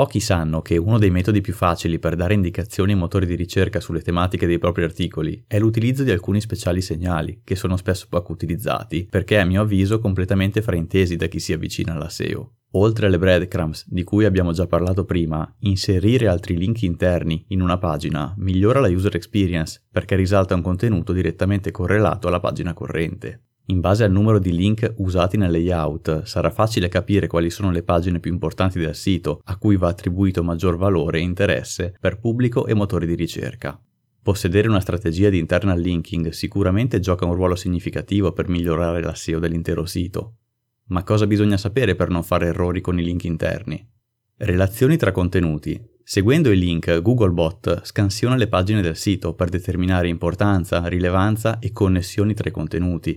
Pochi sanno che uno dei metodi più facili per dare indicazioni ai motori di ricerca sulle tematiche dei propri articoli è l'utilizzo di alcuni speciali segnali, che sono spesso poco utilizzati, perché a mio avviso completamente fraintesi da chi si avvicina alla SEO. Oltre alle breadcrumbs, di cui abbiamo già parlato prima, inserire altri link interni in una pagina migliora la user experience perché risalta un contenuto direttamente correlato alla pagina corrente. In base al numero di link usati nel layout sarà facile capire quali sono le pagine più importanti del sito a cui va attribuito maggior valore e interesse per pubblico e motori di ricerca. Possedere una strategia di internal linking sicuramente gioca un ruolo significativo per migliorare la SEO dell'intero sito. Ma cosa bisogna sapere per non fare errori con i link interni? Relazioni tra contenuti. Seguendo il link, Googlebot scansiona le pagine del sito per determinare importanza, rilevanza e connessioni tra i contenuti,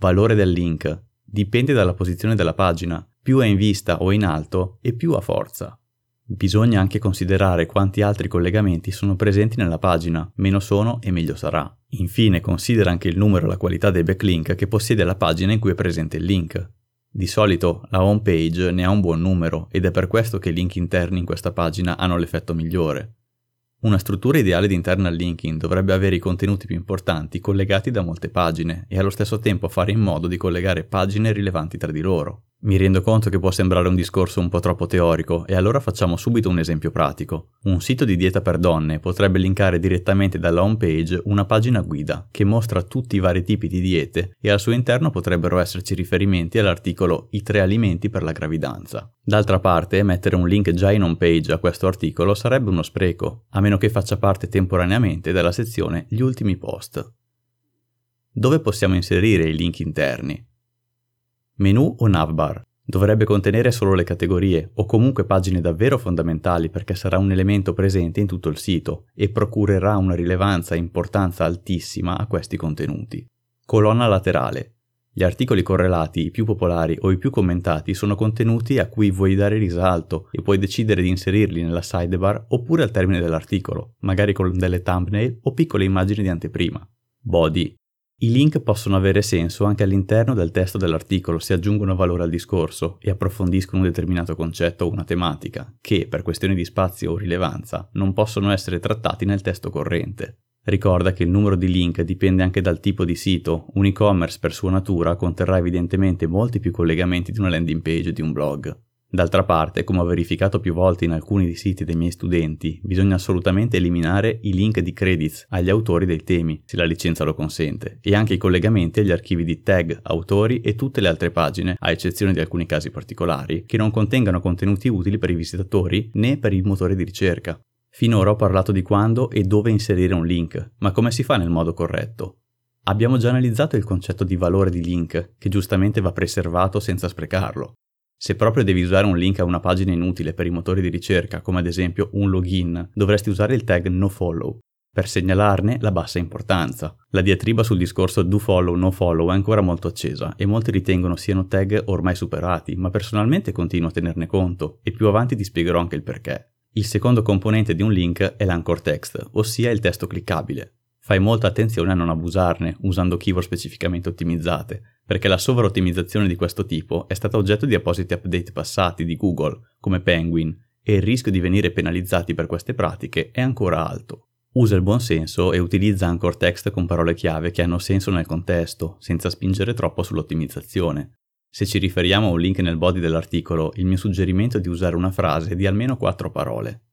Valore del link. Dipende dalla posizione della pagina. Più è in vista o in alto e più ha forza. Bisogna anche considerare quanti altri collegamenti sono presenti nella pagina, meno sono e meglio sarà. Infine considera anche il numero e la qualità dei backlink che possiede la pagina in cui è presente il link. Di solito la home page ne ha un buon numero ed è per questo che i link interni in questa pagina hanno l'effetto migliore. Una struttura ideale di internal linking dovrebbe avere i contenuti più importanti collegati da molte pagine e allo stesso tempo fare in modo di collegare pagine rilevanti tra di loro. Mi rendo conto che può sembrare un discorso un po' troppo teorico e allora facciamo subito un esempio pratico. Un sito di dieta per donne potrebbe linkare direttamente dalla home page una pagina guida che mostra tutti i vari tipi di diete e al suo interno potrebbero esserci riferimenti all'articolo I tre alimenti per la gravidanza. D'altra parte, mettere un link già in home page a questo articolo sarebbe uno spreco, a meno che faccia parte temporaneamente della sezione Gli ultimi post. Dove possiamo inserire i link interni? Menu o navbar. Dovrebbe contenere solo le categorie o comunque pagine davvero fondamentali perché sarà un elemento presente in tutto il sito e procurerà una rilevanza e importanza altissima a questi contenuti. Colonna laterale. Gli articoli correlati, i più popolari o i più commentati sono contenuti a cui vuoi dare risalto e puoi decidere di inserirli nella sidebar oppure al termine dell'articolo, magari con delle thumbnail o piccole immagini di anteprima. Body. I link possono avere senso anche all'interno del testo dell'articolo se aggiungono valore al discorso e approfondiscono un determinato concetto o una tematica, che, per questioni di spazio o rilevanza, non possono essere trattati nel testo corrente. Ricorda che il numero di link dipende anche dal tipo di sito, un e-commerce per sua natura conterrà evidentemente molti più collegamenti di una landing page di un blog. D'altra parte, come ho verificato più volte in alcuni siti dei miei studenti, bisogna assolutamente eliminare i link di credits agli autori dei temi, se la licenza lo consente, e anche i collegamenti agli archivi di tag, autori e tutte le altre pagine, a eccezione di alcuni casi particolari, che non contengano contenuti utili per i visitatori né per i motori di ricerca. Finora ho parlato di quando e dove inserire un link, ma come si fa nel modo corretto? Abbiamo già analizzato il concetto di valore di link, che giustamente va preservato senza sprecarlo. Se proprio devi usare un link a una pagina inutile per i motori di ricerca, come ad esempio un login, dovresti usare il tag nofollow per segnalarne la bassa importanza. La diatriba sul discorso do follow no follow è ancora molto accesa e molti ritengono siano tag ormai superati, ma personalmente continuo a tenerne conto e più avanti ti spiegherò anche il perché. Il secondo componente di un link è l'anchor text, ossia il testo cliccabile. Fai molta attenzione a non abusarne usando keyword specificamente ottimizzate, perché la sovraottimizzazione di questo tipo è stata oggetto di appositi update passati di Google, come Penguin, e il rischio di venire penalizzati per queste pratiche è ancora alto. Usa il buon senso e utilizza anchor text con parole chiave che hanno senso nel contesto, senza spingere troppo sull'ottimizzazione. Se ci riferiamo a un link nel body dell'articolo, il mio suggerimento è di usare una frase di almeno quattro parole.